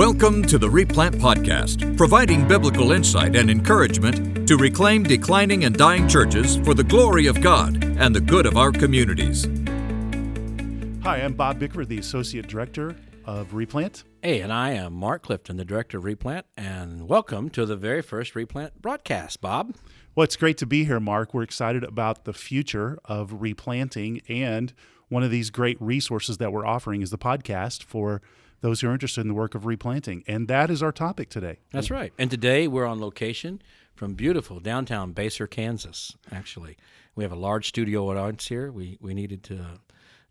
Welcome to the Replant Podcast, providing biblical insight and encouragement to reclaim declining and dying churches for the glory of God and the good of our communities. Hi, I'm Bob Bickford, the Associate Director of Replant. Hey, and I am Mark Clifton, the Director of Replant, and welcome to the very first Replant broadcast, Bob. Well, it's great to be here, Mark. We're excited about the future of replanting, and one of these great resources that we're offering is the podcast for those who are interested in the work of replanting. And that is our topic today. That's right. And today we're on location from beautiful downtown Basehor, Kansas, actually. We have a large studio audience here. We, we needed to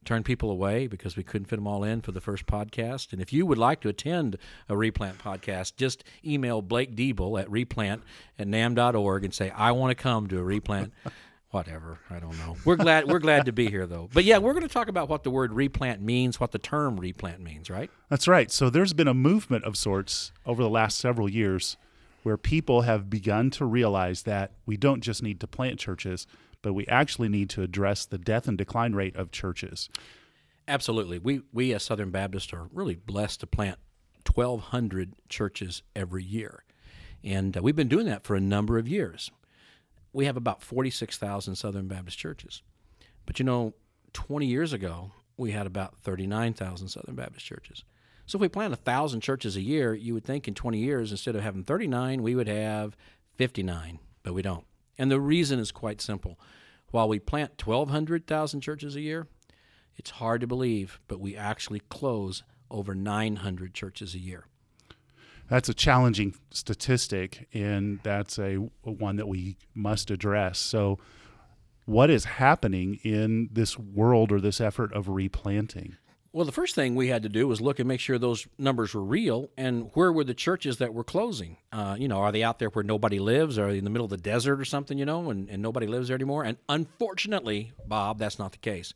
turn people away because we couldn't fit them all in for the first podcast. And if you would like to attend a Replant podcast, just email Blake Diebel at replant at nam.org and say, I want to come to a Replant whatever. I don't know. We're glad we're glad to be here though. But yeah we're going to talk about what the word replant means what the term replant means right? That's right. So there's been a movement of sorts over the last several years where people have begun to realize that we don't just need to plant churches but we actually need to address the death and decline rate of churches. Absolutely. We we as southern baptists are really blessed to plant 1200 churches every year. And uh, we've been doing that for a number of years we have about 46,000 Southern Baptist churches. But you know, 20 years ago, we had about 39,000 Southern Baptist churches. So if we plant 1,000 churches a year, you would think in 20 years, instead of having 39, we would have 59, but we don't. And the reason is quite simple. While we plant 1,200,000 churches a year, it's hard to believe, but we actually close over 900 churches a year that's a challenging statistic, and that's a, a one that we must address. So, what is happening in this world or this effort of replanting? Well, the first thing we had to do was look and make sure those numbers were real, and where were the churches that were closing? Uh, you know, are they out there where nobody lives, Are they in the middle of the desert or something? You know, and, and nobody lives there anymore. And unfortunately, Bob, that's not the case.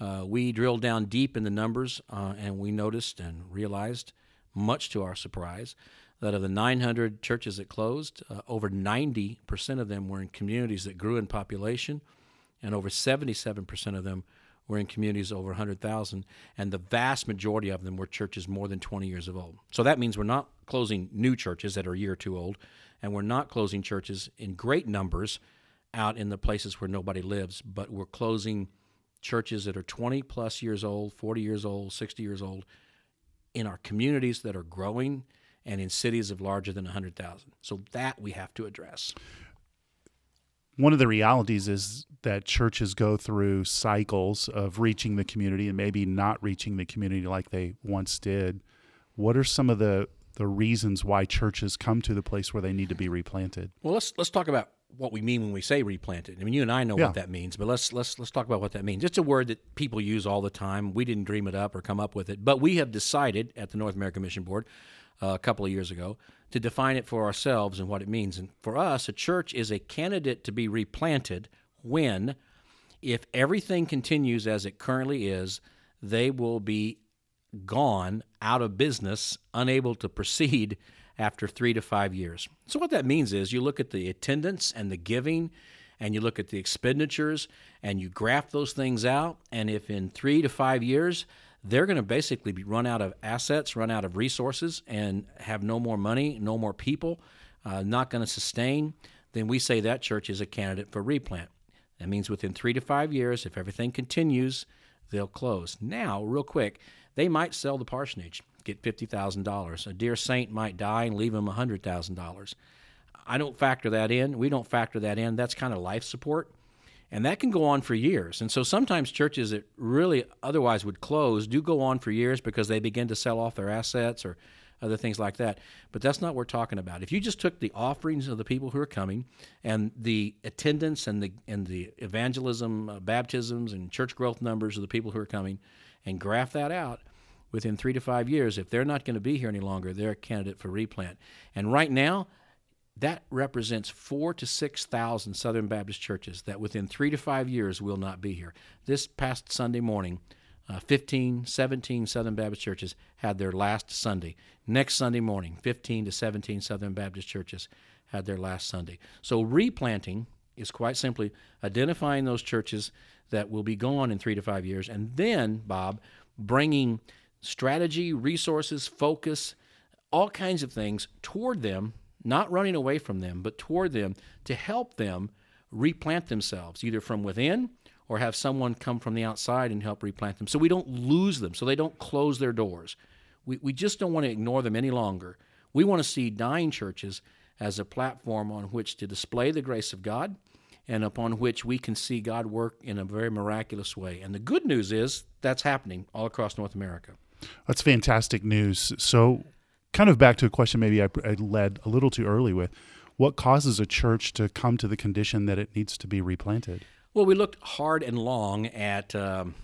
Uh, we drilled down deep in the numbers, uh, and we noticed and realized much to our surprise, that of the 900 churches that closed, uh, over 90% of them were in communities that grew in population, and over 77% of them were in communities over 100,000, and the vast majority of them were churches more than 20 years of old. So that means we're not closing new churches that are a year or two old, and we're not closing churches in great numbers out in the places where nobody lives, but we're closing churches that are 20 plus years old, 40 years old, 60 years old, in our communities that are growing and in cities of larger than 100,000. So that we have to address. One of the realities is that churches go through cycles of reaching the community and maybe not reaching the community like they once did. What are some of the the reasons why churches come to the place where they need to be replanted? Well, let's let's talk about what we mean when we say replanted. I mean, you and I know yeah. what that means, but let's let's let's talk about what that means. It's a word that people use all the time. We didn't dream it up or come up with it, but we have decided at the North American Mission Board uh, a couple of years ago to define it for ourselves and what it means. And for us, a church is a candidate to be replanted when, if everything continues as it currently is, they will be gone out of business, unable to proceed after three to five years. So, what that means is you look at the attendance and the giving, and you look at the expenditures, and you graph those things out. And if in three to five years they're going to basically be run out of assets, run out of resources, and have no more money, no more people, uh, not going to sustain, then we say that church is a candidate for replant. That means within three to five years, if everything continues, they'll close. Now, real quick, they might sell the parsonage, get $50,000. A dear saint might die and leave them $100,000. I don't factor that in. We don't factor that in. That's kind of life support. And that can go on for years. And so sometimes churches that really otherwise would close do go on for years because they begin to sell off their assets or other things like that. But that's not what we're talking about. If you just took the offerings of the people who are coming and the attendance and the and the evangelism, uh, baptisms, and church growth numbers of the people who are coming, and graph that out, within three to five years, if they're not going to be here any longer, they're a candidate for replant. And right now, that represents four to 6,000 Southern Baptist churches that within three to five years will not be here. This past Sunday morning, uh, 15, 17 Southern Baptist churches had their last Sunday. Next Sunday morning, 15 to 17 Southern Baptist churches had their last Sunday. So replanting is quite simply identifying those churches that will be gone in three to five years, and then, Bob, bringing strategy, resources, focus, all kinds of things toward them, not running away from them, but toward them to help them replant themselves, either from within or have someone come from the outside and help replant them so we don't lose them, so they don't close their doors. We, we just don't want to ignore them any longer. We want to see dying churches as a platform on which to display the grace of God and upon which we can see God work in a very miraculous way. And the good news is that's happening all across North America. That's fantastic news. So, kind of back to a question maybe I, I led a little too early with what causes a church to come to the condition that it needs to be replanted? Well, we looked hard and long at um,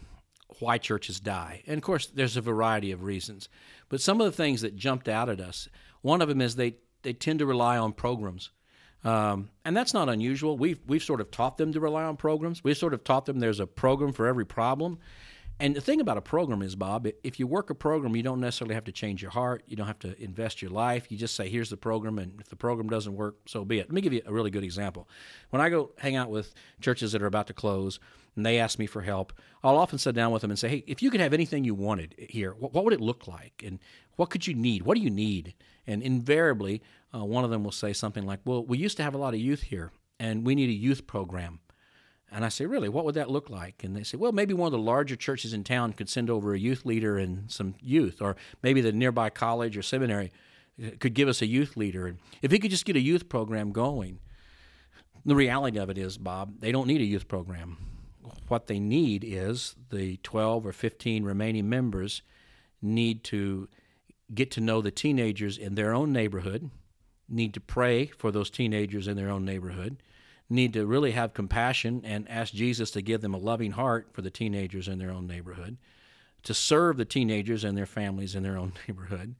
why churches die. And of course, there's a variety of reasons. But some of the things that jumped out at us, one of them is they, they tend to rely on programs. Um, and that's not unusual. We've, we've sort of taught them to rely on programs. We've sort of taught them there's a program for every problem. And the thing about a program is, Bob, if you work a program, you don't necessarily have to change your heart. You don't have to invest your life. You just say, here's the program, and if the program doesn't work, so be it. Let me give you a really good example. When I go hang out with churches that are about to close and they ask me for help, I'll often sit down with them and say, hey, if you could have anything you wanted here, what, would it look like? And what could you need? What do you need? And invariably, uh, one of them will say something like, well, we used to have a lot of youth here, and we need a youth program. And I say, really, what would that look like? And they say, well, maybe one of the larger churches in town could send over a youth leader and some youth, or maybe the nearby college or seminary uh, could give us a youth leader. And if he could just get a youth program going, the reality of it is, Bob, they don't need a youth program. What they need is the 12 or 15 remaining members need to get to know the teenagers in their own neighborhood, need to pray for those teenagers in their own neighborhood, need to really have compassion and ask Jesus to give them a loving heart for the teenagers in their own neighborhood, to serve the teenagers and their families in their own neighborhood,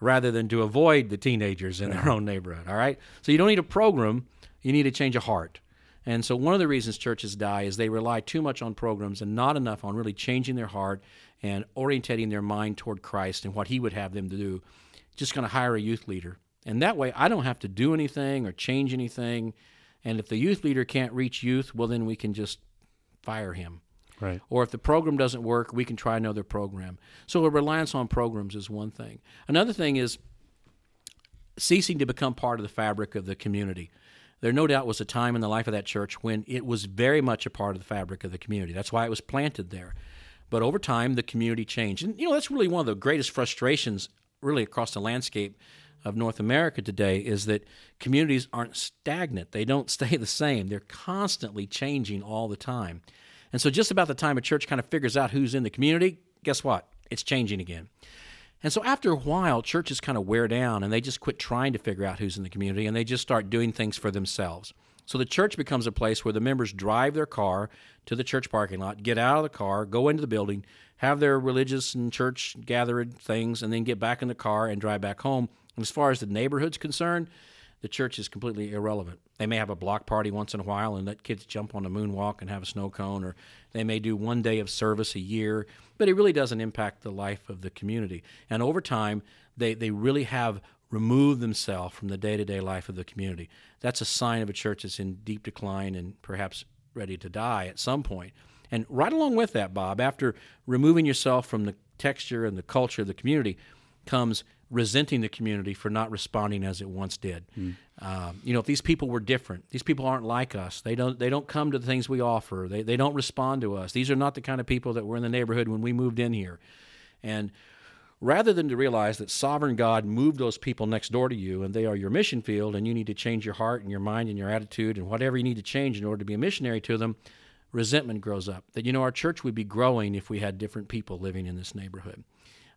rather than to avoid the teenagers in their own neighborhood. All right? So you don't need a program, you need to change a heart. And so one of the reasons churches die is they rely too much on programs and not enough on really changing their heart and orientating their mind toward Christ and what He would have them to do. Just going to hire a youth leader. And that way I don't have to do anything or change anything. And if the youth leader can't reach youth, well, then we can just fire him. Right. Or if the program doesn't work, we can try another program. So a reliance on programs is one thing. Another thing is ceasing to become part of the fabric of the community. There no doubt was a time in the life of that church when it was very much a part of the fabric of the community. That's why it was planted there. But over time, the community changed. And, you know, that's really one of the greatest frustrations, really, across the landscape of North America today is that communities aren't stagnant. They don't stay the same. They're constantly changing all the time. And so, just about the time a church kind of figures out who's in the community, guess what? It's changing again. And so, after a while, churches kind of wear down and they just quit trying to figure out who's in the community and they just start doing things for themselves. So, the church becomes a place where the members drive their car to the church parking lot, get out of the car, go into the building, have their religious and church gathered things, and then get back in the car and drive back home as far as the neighborhood's concerned, the church is completely irrelevant. They may have a block party once in a while and let kids jump on the moonwalk and have a snow cone, or they may do one day of service a year, but it really doesn't impact the life of the community. And over time, they, they really have removed themselves from the day to day life of the community. That's a sign of a church that's in deep decline and perhaps ready to die at some point. And right along with that, Bob, after removing yourself from the texture and the culture of the community comes resenting the community for not responding as it once did. Mm. Um, you know, if these people were different, these people aren't like us. They don't they don't come to the things we offer. They they don't respond to us. These are not the kind of people that were in the neighborhood when we moved in here. And rather than to realize that sovereign God moved those people next door to you and they are your mission field and you need to change your heart and your mind and your attitude and whatever you need to change in order to be a missionary to them, resentment grows up. That you know our church would be growing if we had different people living in this neighborhood.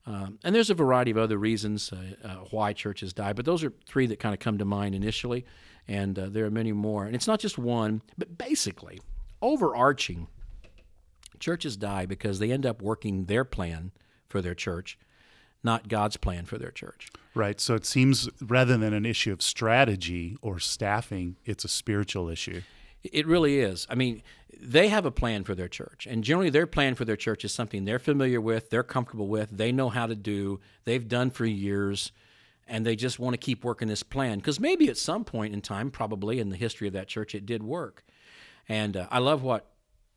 Um, and there's a variety of other reasons uh, uh, why churches die, but those are three that kind of come to mind initially, and uh, there are many more. And it's not just one, but basically, overarching, churches die because they end up working their plan for their church, not God's plan for their church. Right. So it seems rather than an issue of strategy or staffing, it's a spiritual issue. It really is. I mean, they have a plan for their church, and generally, their plan for their church is something they're familiar with, they're comfortable with, they know how to do, they've done for years, and they just want to keep working this plan. Because maybe at some point in time, probably in the history of that church, it did work. And uh, I love what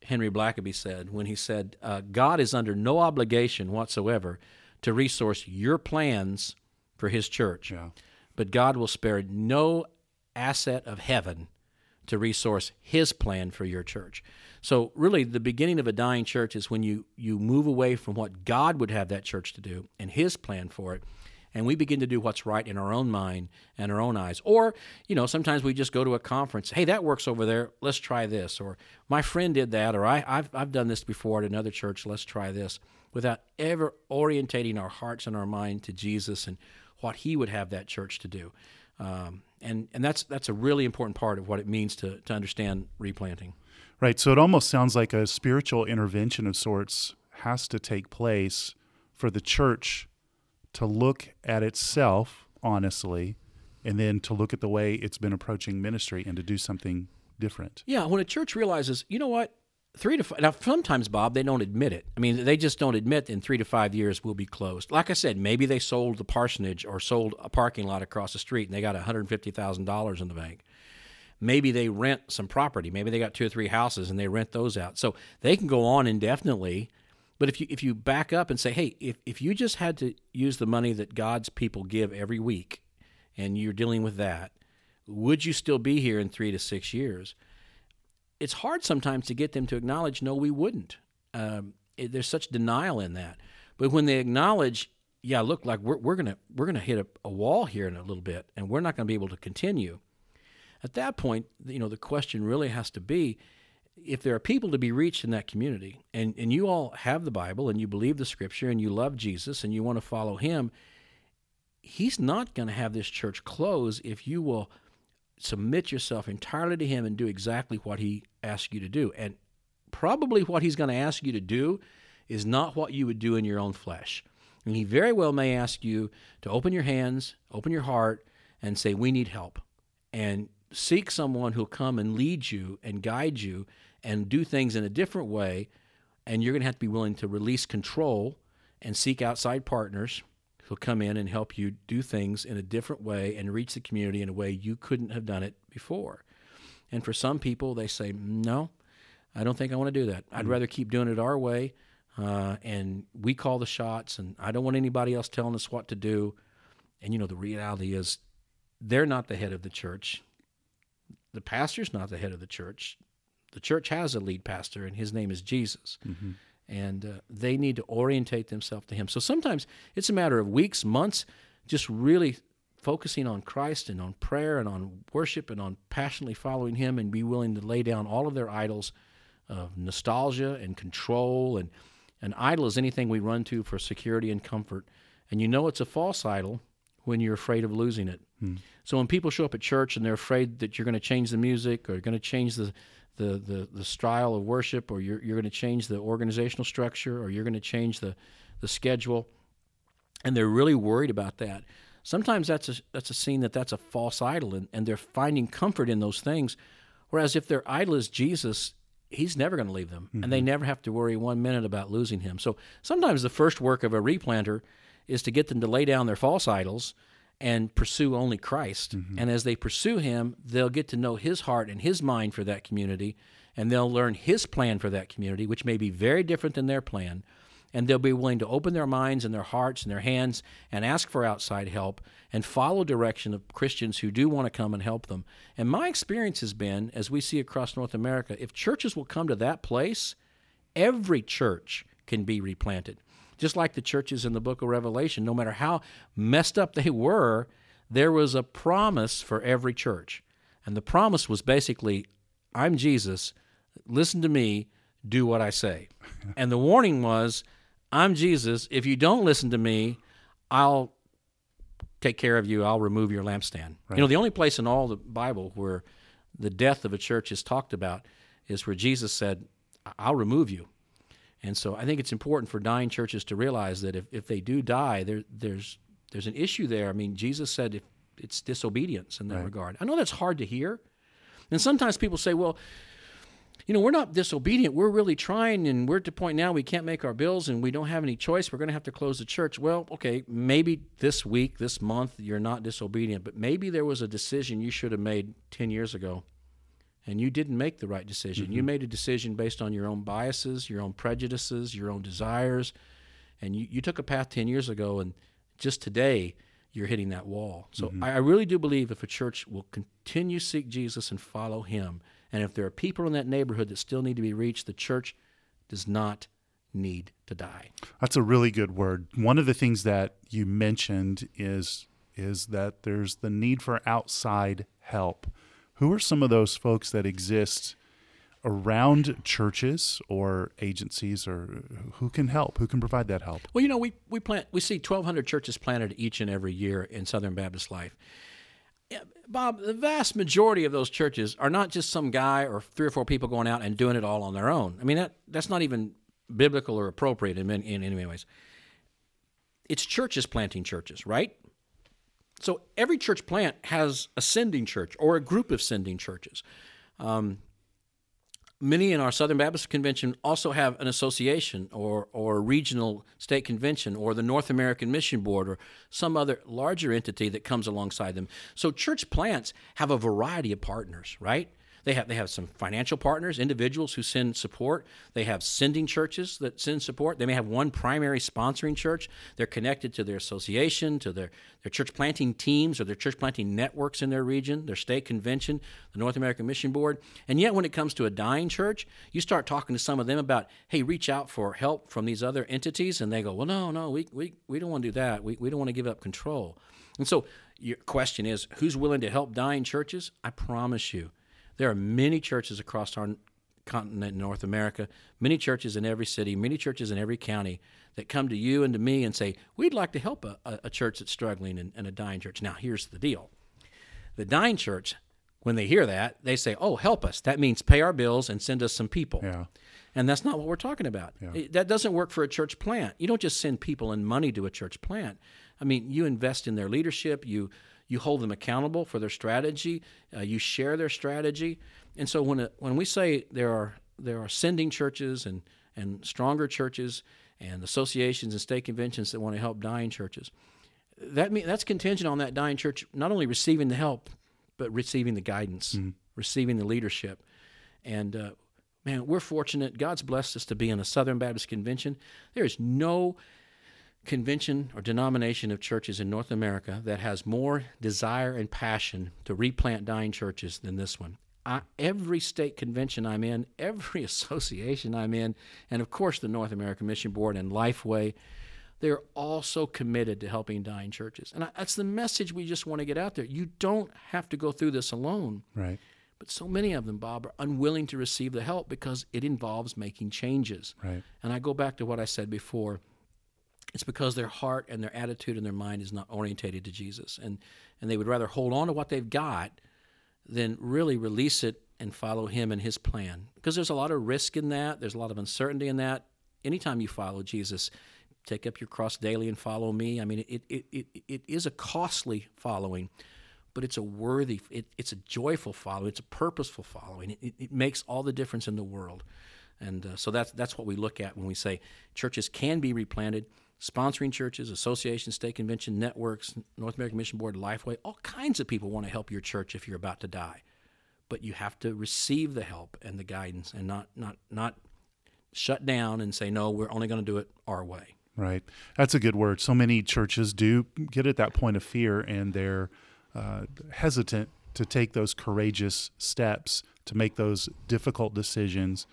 Henry Blackaby said when he said, uh, God is under no obligation whatsoever to resource your plans for His church. Yeah. But God will spare no asset of heaven to resource His plan for your church. So, really, the beginning of a dying church is when you, you move away from what God would have that church to do and His plan for it, and we begin to do what's right in our own mind and our own eyes. Or, you know, sometimes we just go to a conference, hey, that works over there, let's try this. Or, my friend did that, or I, I've, I've done this before at another church, let's try this, without ever orientating our hearts and our mind to Jesus and what He would have that church to do. Um, and and that's that's a really important part of what it means to to understand replanting. Right. So it almost sounds like a spiritual intervention of sorts has to take place for the church to look at itself honestly and then to look at the way it's been approaching ministry and to do something different. Yeah, when a church realizes, you know what, three to five, now sometimes bob they don't admit it. I mean they just don't admit in three to five years we'll be closed. Like i said maybe they sold the parsonage or sold a parking lot across the street and they got $150000 in the bank. Maybe they rent some property. Maybe they got two or three houses and they rent those out. So they can go on indefinitely. But if you if you back up and say hey if, if you just had to use the money that god's people give every week and you're dealing with that would you still be here in three to six years it's hard sometimes to get them to acknowledge, no, we wouldn't. Um, it, there's such denial in that. But when they acknowledge, yeah, look, like we're, we're gonna we're gonna hit a, a wall here in a little bit, and we're not gonna be able to continue. At that point, you know, the question really has to be, if there are people to be reached in that community, and, and you all have the Bible and you believe the Scripture and you love Jesus and you want to follow Him, He's not going to have this church close if you will submit yourself entirely to Him and do exactly what He asks you to do. And probably what He's going to ask you to do is not what you would do in your own flesh. And He very well may ask you to open your hands, open your heart, and say, We need help. And seek someone who'll come and lead you and guide you and do things in a different way. And you're going to have to be willing to release control and seek outside partners who'll come in and help you do things in a different way and reach the community in a way you couldn't have done it before. And for some people, they say, no, I don't think I want to do that. I'd mm-hmm. rather keep doing it our way. Uh, and we call the shots, and I don't want anybody else telling us what to do. And you know, the reality is, they're not the head of the church. The pastor's not the head of the church. The church has a lead pastor, and his name is Jesus. Mm-hmm and uh, they need to orientate themselves to Him. So sometimes it's a matter of weeks, months, just really focusing on Christ and on prayer and on worship and on passionately following Him and be willing to lay down all of their idols of nostalgia and control. And an idol is anything we run to for security and comfort. And you know it's a false idol when you're afraid of losing it. Hmm. So when people show up at church and they're afraid that you're going to change the music or you're going to change the the, the, the style of worship, or you're, you're going to change the organizational structure, or you're going to change the, the schedule. And they're really worried about that. Sometimes that's a, that's a scene that that's a false idol, and, and they're finding comfort in those things. Whereas if their idol is Jesus, he's never going to leave them, mm-hmm. and they mm-hmm. never have to worry one minute about losing him. So sometimes the first work of a replanter is to get them to lay down their false idols and pursue only Christ. Mm-hmm. And as they pursue Him, they'll get to know His heart and His mind for that community, and they'll learn His plan for that community, which may be very different than their plan. And they'll be willing to open their minds and their hearts and their hands and ask for outside help and follow direction of Christians who do want to come and help them. And my experience has been, as we see across North America, if churches will come to that place, every church can be replanted just like the churches in the book of Revelation, no matter how messed up they were, there was a promise for every church. And the promise was basically, I'm Jesus, listen to me, do what I say. and the warning was, I'm Jesus, if you don't listen to me, I'll take care of you, I'll remove your lampstand. Right. You know, the only place in all the Bible where the death of a church is talked about is where Jesus said, I'll remove you. And so I think it's important for dying churches to realize that if, if they do die, there, there's, there's an issue there. I mean, Jesus said if it's disobedience in that right. regard. I know that's hard to hear. And sometimes people say, well, you know, we're not disobedient. We're really trying, and we're at the point now we can't make our bills and we don't have any choice. We're going to have to close the church. Well, okay, maybe this week, this month, you're not disobedient, but maybe there was a decision you should have made 10 years ago and you didn't make the right decision. Mm-hmm. You made a decision based on your own biases, your own prejudices, your own desires, and you, you took a path 10 years ago, and just today you're hitting that wall. So mm-hmm. I, I really do believe if a church will continue to seek Jesus and follow Him, and if there are people in that neighborhood that still need to be reached, the church does not need to die. That's a really good word. One of the things that you mentioned is is that there's the need for outside help. Who are some of those folks that exist around churches or agencies or who can help who can provide that help well you know we, we plant we see 1200 churches planted each and every year in southern baptist life bob the vast majority of those churches are not just some guy or three or four people going out and doing it all on their own. I mean that that's not even biblical or appropriate in, many, in, many ways it's churches planting churches right? So every church plant has a sending church or a group of sending churches. Um, many in our Southern Baptist Convention also have an association or, or regional state convention or the North American Mission Board or some other larger entity that comes alongside them. So church plants have a variety of partners, right? They have they have some financial partners, individuals who send support. They have sending churches that send support. They may have one primary sponsoring church. They're connected to their association, to their, their church planting teams or their church planting networks in their region, their state convention, the North American Mission Board. And yet when it comes to a dying church, you start talking to some of them about, hey, reach out for help from these other entities, and they go, Well, no, no, we we, we don't want to do that. We we don't want to give up control. And so your question is, who's willing to help dying churches? I promise you, there are many churches across our continent in North America, many churches in every city, many churches in every county that come to you and to me and say, We'd like to help a, a church that's struggling and, and a dying church. Now, here's the deal the dying church, when they hear that, they say, Oh, help us. That means pay our bills and send us some people. Yeah. And that's not what we're talking about. Yeah. It, that doesn't work for a church plant. You don't just send people and money to a church plant. I mean, you invest in their leadership, you you hold them accountable for their strategy, uh, you share their strategy. And so when, it, when we say there are, there are sending churches and, and stronger churches and associations and state conventions that want to help dying churches, that mean, that's contingent on that dying church not only receiving the help, but receiving the guidance, mm-hmm. receiving the leadership. And uh, man, we're fortunate. God's blessed us to be in a Southern Baptist Convention. There is no convention or denomination of churches in North America that has more desire and passion to replant dying churches than this one. I, every state convention I'm in, every association I'm in, and of course the North American Mission Board and Lifeway, they're all so committed to helping dying churches. And I, that's the message we just want to get out there. You don't have to go through this alone. Right. But so many of them, Bob, are unwilling to receive the help because it involves making changes. Right. And I go back to what I said before it's because their heart and their attitude and their mind is not orientated to Jesus. And, and they would rather hold on to what they've got than really release it and follow Him and His plan. Because there's a lot of risk in that, there's a lot of uncertainty in that. Anytime you follow Jesus, take up your cross daily and follow me. I mean, it, it, it, it is a costly following, but it's a worthy, it, it's a joyful following, it's a purposeful following. It, it makes all the difference in the world. And uh, so that's, that's what we look at when we say churches can be replanted sponsoring churches, associations, state convention networks, North American Mission Board, Lifeway, all kinds of people want to help your church if you're about to die. But you have to receive the help and the guidance and not not not shut down and say no, we're only going to do it our way. Right. That's a good word. So many churches do get at that point of fear and they're uh, hesitant to take those courageous steps to make those difficult decisions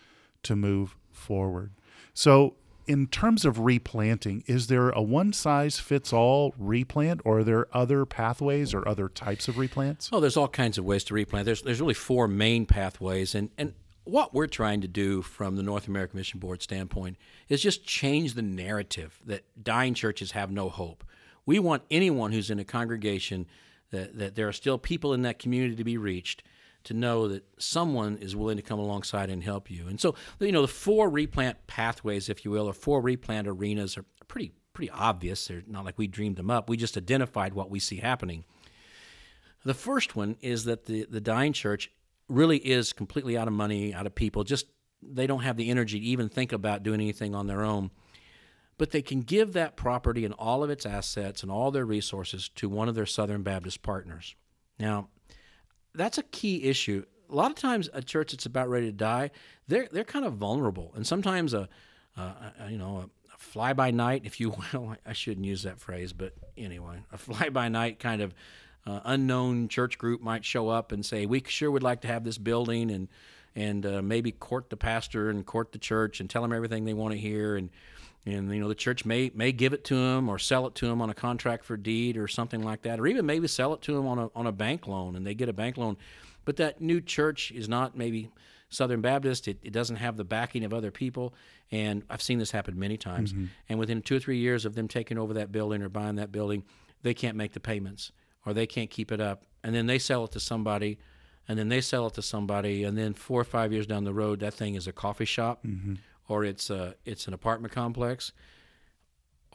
to move forward. So in terms of replanting, is there a one size fits all replant, or are there other pathways or other types of replants? Oh, there's all kinds of ways to replant. There's there's really four main pathways, and and what we're trying to do from the North American Mission Board standpoint is just change the narrative that dying churches have no hope. We want anyone who's in a congregation that, that there are still people in that community to be reached to know that someone is willing to come alongside and help you. And so, you know, the four replant pathways, if you will, or four replant arenas are pretty pretty obvious. They're not like we dreamed them up. We just identified what we see happening. The first one is that the, the dying church really is completely out of money, out of people. Just they don't have the energy to even think about doing anything on their own. But they can give that property and all of its assets and all their resources to one of their Southern Baptist partners. Now, that's a key issue. A lot of times, a church that's about ready to die, they're they're kind of vulnerable, and sometimes a, a, a you know a fly by night, if you will. I shouldn't use that phrase, but anyway, a fly by night kind of uh, unknown church group might show up and say, "We sure would like to have this building," and and uh, maybe court the pastor and court the church and tell them everything they want to hear, and and you know the church may may give it to them or sell it to them on a contract for deed or something like that, or even maybe sell it to them on a on a bank loan, and they get a bank loan, but that new church is not maybe Southern Baptist. It, it doesn't have the backing of other people. And I've seen this happen many times. Mm-hmm. And within two or three years of them taking over that building or buying that building, they can't make the payments or they can't keep it up. And then they sell it to somebody and then they sell it to somebody. And then four or five years down the road, that thing is a coffee shop mm-hmm. Or it's, a, it's an apartment complex.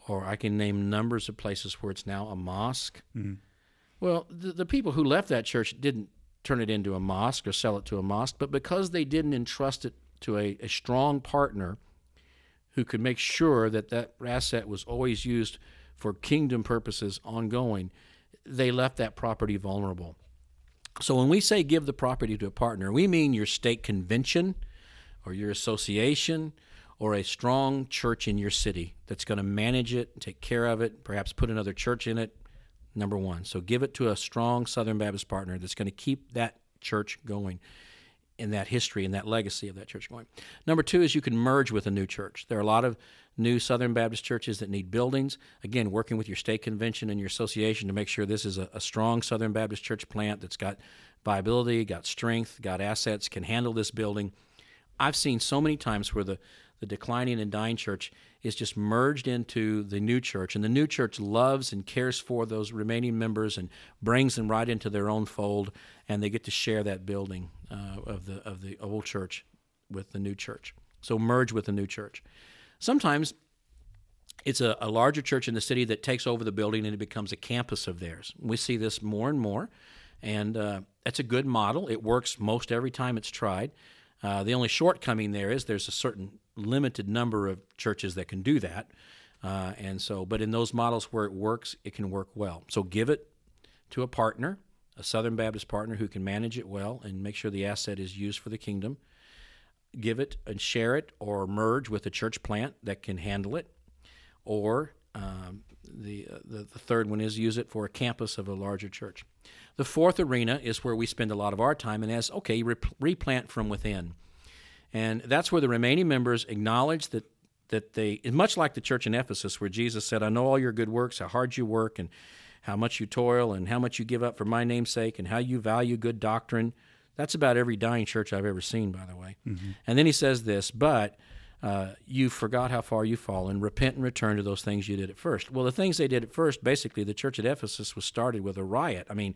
Or I can name numbers of places where it's now a mosque. Mm-hmm. Well, the, the people who left that church didn't turn it into a mosque or sell it to a mosque, but because they didn't entrust it to a, a strong partner who could make sure that that asset was always used for kingdom purposes ongoing, they left that property vulnerable. So when we say give the property to a partner, we mean your state convention or your association or a strong church in your city that's going to manage it, take care of it, perhaps put another church in it, number one. So give it to a strong Southern Baptist partner that's going to keep that church going in that history and that legacy of that church going. Number two is you can merge with a new church. There are a lot of new Southern Baptist churches that need buildings. Again, working with your state convention and your association to make sure this is a, a strong Southern Baptist church plant that's got viability, got strength, got assets, can handle this building. I've seen so many times where the the declining and dying church is just merged into the new church. And the new church loves and cares for those remaining members and brings them right into their own fold, and they get to share that building uh, of, the, of the old church with the new church. So merge with the new church. Sometimes it's a, a larger church in the city that takes over the building and it becomes a campus of theirs. We see this more and more, and uh, that's a good model. It works most every time it's tried. Uh, the only shortcoming there is there's a certain limited number of churches that can do that. Uh, and so, but in those models where it works, it can work well. So give it to a partner, a Southern Baptist partner who can manage it well and make sure the asset is used for the kingdom. Give it and share it or merge with a church plant that can handle it. Or um, the, uh, the, the third one is use it for a campus of a larger church. The fourth arena is where we spend a lot of our time, and as okay, replant from within. And that's where the remaining members acknowledge that that they much like the church in Ephesus where Jesus said, I know all your good works, how hard you work and how much you toil and how much you give up for my name's sake and how you value good doctrine. That's about every dying church I've ever seen, by the way. Mm-hmm. And then he says this, but uh, you forgot how far you've fallen. Repent and return to those things you did at first. Well, the things they did at first, basically, the church at Ephesus was started with a riot. I mean,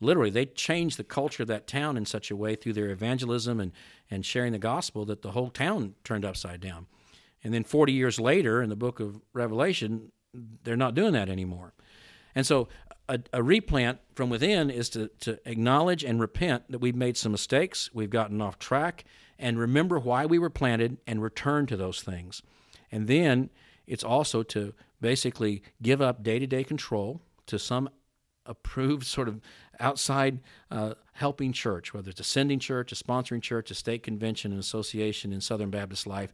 literally they changed the culture of that town in such a way through their evangelism and, and sharing the gospel that the whole town turned upside down. And then 40 years later, in the book of Revelation, they're not doing that anymore. And so a, a, replant from within is to, to acknowledge and repent that we've made some mistakes, we've gotten off track, and remember why we were planted and return to those things. And then it's also to basically give up day to day control to some approved sort of outside uh, helping church, whether it's a sending church, a sponsoring church, a state convention, an association in Southern Baptist life,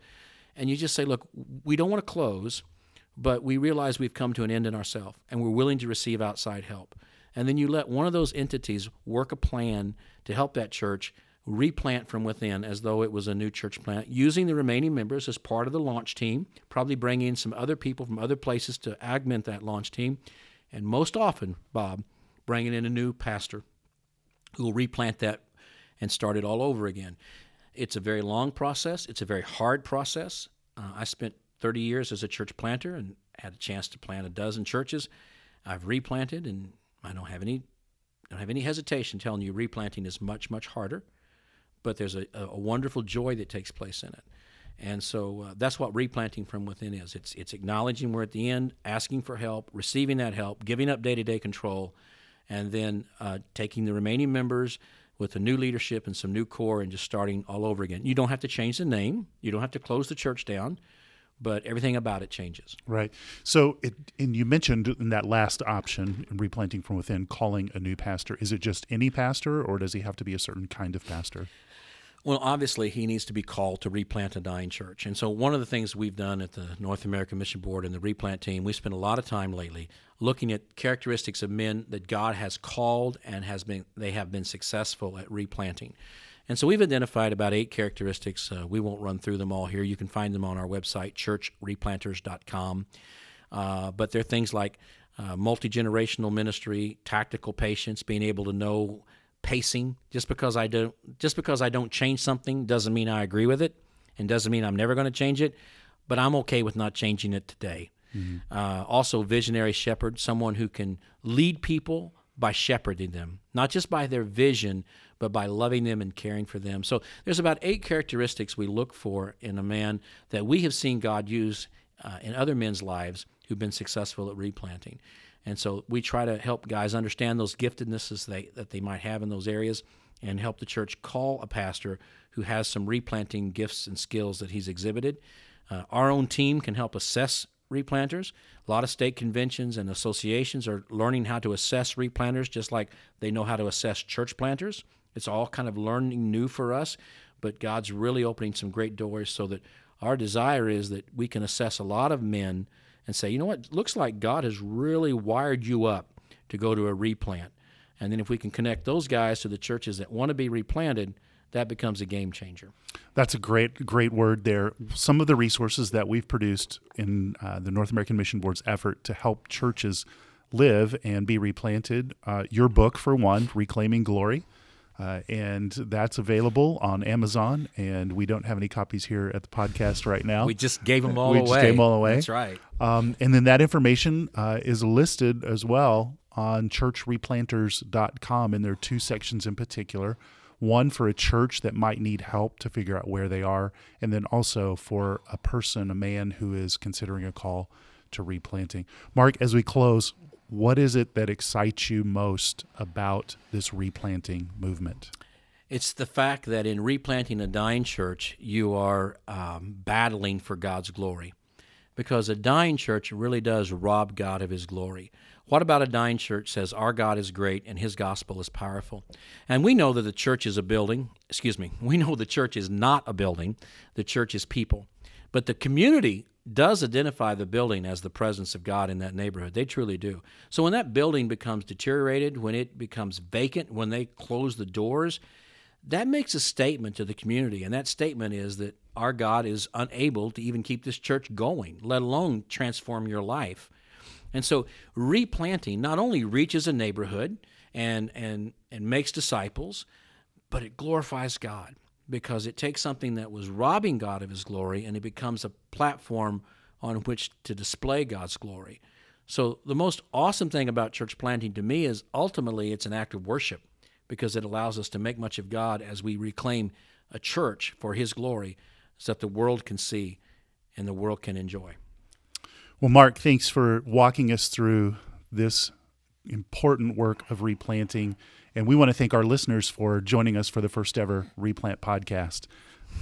and you just say, look, we don't want to close, but we realize we've come to an end in ourselves, and we're willing to receive outside help. And then you let one of those entities work a plan to help that church replant from within as though it was a new church plant, using the remaining members as part of the launch team, probably bringing in some other people from other places to augment that launch team. And most often, Bob, bringing in a new pastor who will replant that and start it all over again. It's a very long process. It's a very hard process. Uh, I spent 30 years as a church planter and had a chance to plant a dozen churches. I've replanted, and I don't have any don't have any hesitation telling you replanting is much much harder, but there's a, a wonderful joy that takes place in it. And so uh, that's what replanting from within is. It's it's acknowledging we're at the end, asking for help, receiving that help, giving up day-to-day control, and then uh, taking the remaining members with a new leadership and some new core and just starting all over again. You don't have to change the name. You don't have to close the church down, but everything about it changes. Right. So, it, and you mentioned in that last option, replanting from within, calling a new pastor. Is it just any pastor, or does he have to be a certain kind of pastor? Well, obviously, he needs to be called to replant a dying church. And so, one of the things we've done at the North American Mission Board and the replant team, we spent a lot of time lately looking at characteristics of men that God has called and has been they have been successful at replanting. And so, we've identified about eight characteristics. Uh, we won't run through them all here. You can find them on our website, churchreplanters.com. Uh, but they're things like uh, multi generational ministry, tactical patience, being able to know pacing. Just because I don't just because I don't change something doesn't mean I agree with it, and doesn't mean I'm never going to change it. But I'm okay with not changing it today. Mm-hmm. Uh, also, visionary shepherd, someone who can lead people by shepherding them, not just by their vision, but by loving them and caring for them. So there's about eight characteristics we look for in a man that we have seen God use uh, in other men's lives who've been successful at replanting. And so we try to help guys understand those giftednesses they, that they might have in those areas and help the church call a pastor who has some replanting gifts and skills that he's exhibited. Uh, our own team can help assess replanters. A lot of state conventions and associations are learning how to assess replanters just like they know how to assess church planters. It's all kind of learning new for us, but God's really opening some great doors so that our desire is that we can assess a lot of men and say, you know what, looks like God has really wired you up to go to a replant. And then if we can connect those guys to the churches that want to be replanted, that becomes a game changer. That's a great, great word there. Some of the resources that we've produced in uh, the North American Mission Board's effort to help churches live and be replanted. Uh, your book, for one, Reclaiming Glory. Uh, and that's available on Amazon. And we don't have any copies here at the podcast right now. We just gave them all we away. We just gave them all away. That's right. Um, and then that information uh, is listed as well on churchreplanters.com. And there are two sections in particular one for a church that might need help to figure out where they are, and then also for a person, a man who is considering a call to replanting. Mark, as we close, what is it that excites you most about this replanting movement? It's the fact that in replanting a dying church, you are um, battling for God's glory. Because a dying church really does rob God of his glory. What about a dying church says our God is great and his gospel is powerful? And we know that the church is a building. Excuse me. We know the church is not a building, the church is people. But the community does identify the building as the presence of God in that neighborhood. They truly do. So when that building becomes deteriorated, when it becomes vacant, when they close the doors, that makes a statement to the community. And that statement is that our God is unable to even keep this church going, let alone transform your life. And so replanting not only reaches a neighborhood and, and, and makes disciples, but it glorifies God because it takes something that was robbing God of his glory and it becomes a platform on which to display God's glory. So, the most awesome thing about church planting to me is ultimately it's an act of worship because it allows us to make much of God as we reclaim a church for his glory so that the world can see and the world can enjoy. Well, Mark, thanks for walking us through this important work of replanting and we want to thank our listeners for joining us for the first ever Replant podcast.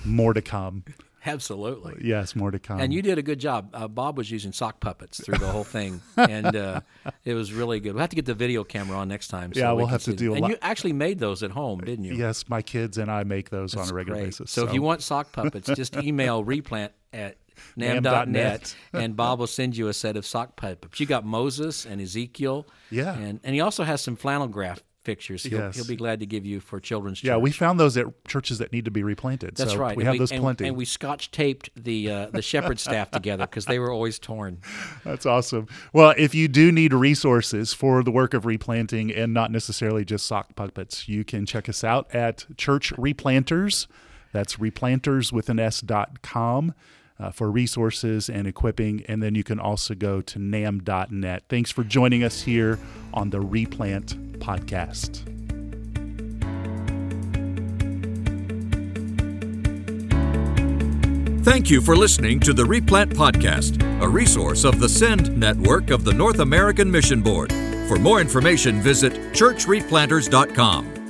More to come. Absolutely. Yes, more to come. And you did a good job. Uh, Bob was using sock puppets through the whole thing, and uh, it was really good. We'll have to get the video camera on next time. So yeah, we will have to do. A and lot. you actually made those at home, didn't you? Yes, my kids and I make those That's on a regular great. basis. So, so, if you want sock puppets, just email replant at nam.net, and Bob will send you a set of sock puppets. You got Moses and Ezekiel. Yeah. And, and he also has some flannel graph fixtures he'll, yes. he'll be glad to give you for children's church. Yeah, we found those at churches that need to be replanted. That's so right. We and have we, those and, plenty. And we scotch taped the uh, the shepherd staff together because they were always torn. That's awesome. Well, if you do need resources for the work of replanting and not necessarily just sock puppets, you can check us out at Church Replanters. That's replanters with an S dot com uh, for resources and equipping. And then you can also go to nam.net. Thanks for joining us here on the Replant Podcast. Thank you for listening to the Replant Podcast, a resource of the SEND network of the North American Mission Board. For more information, visit churchreplanters.com.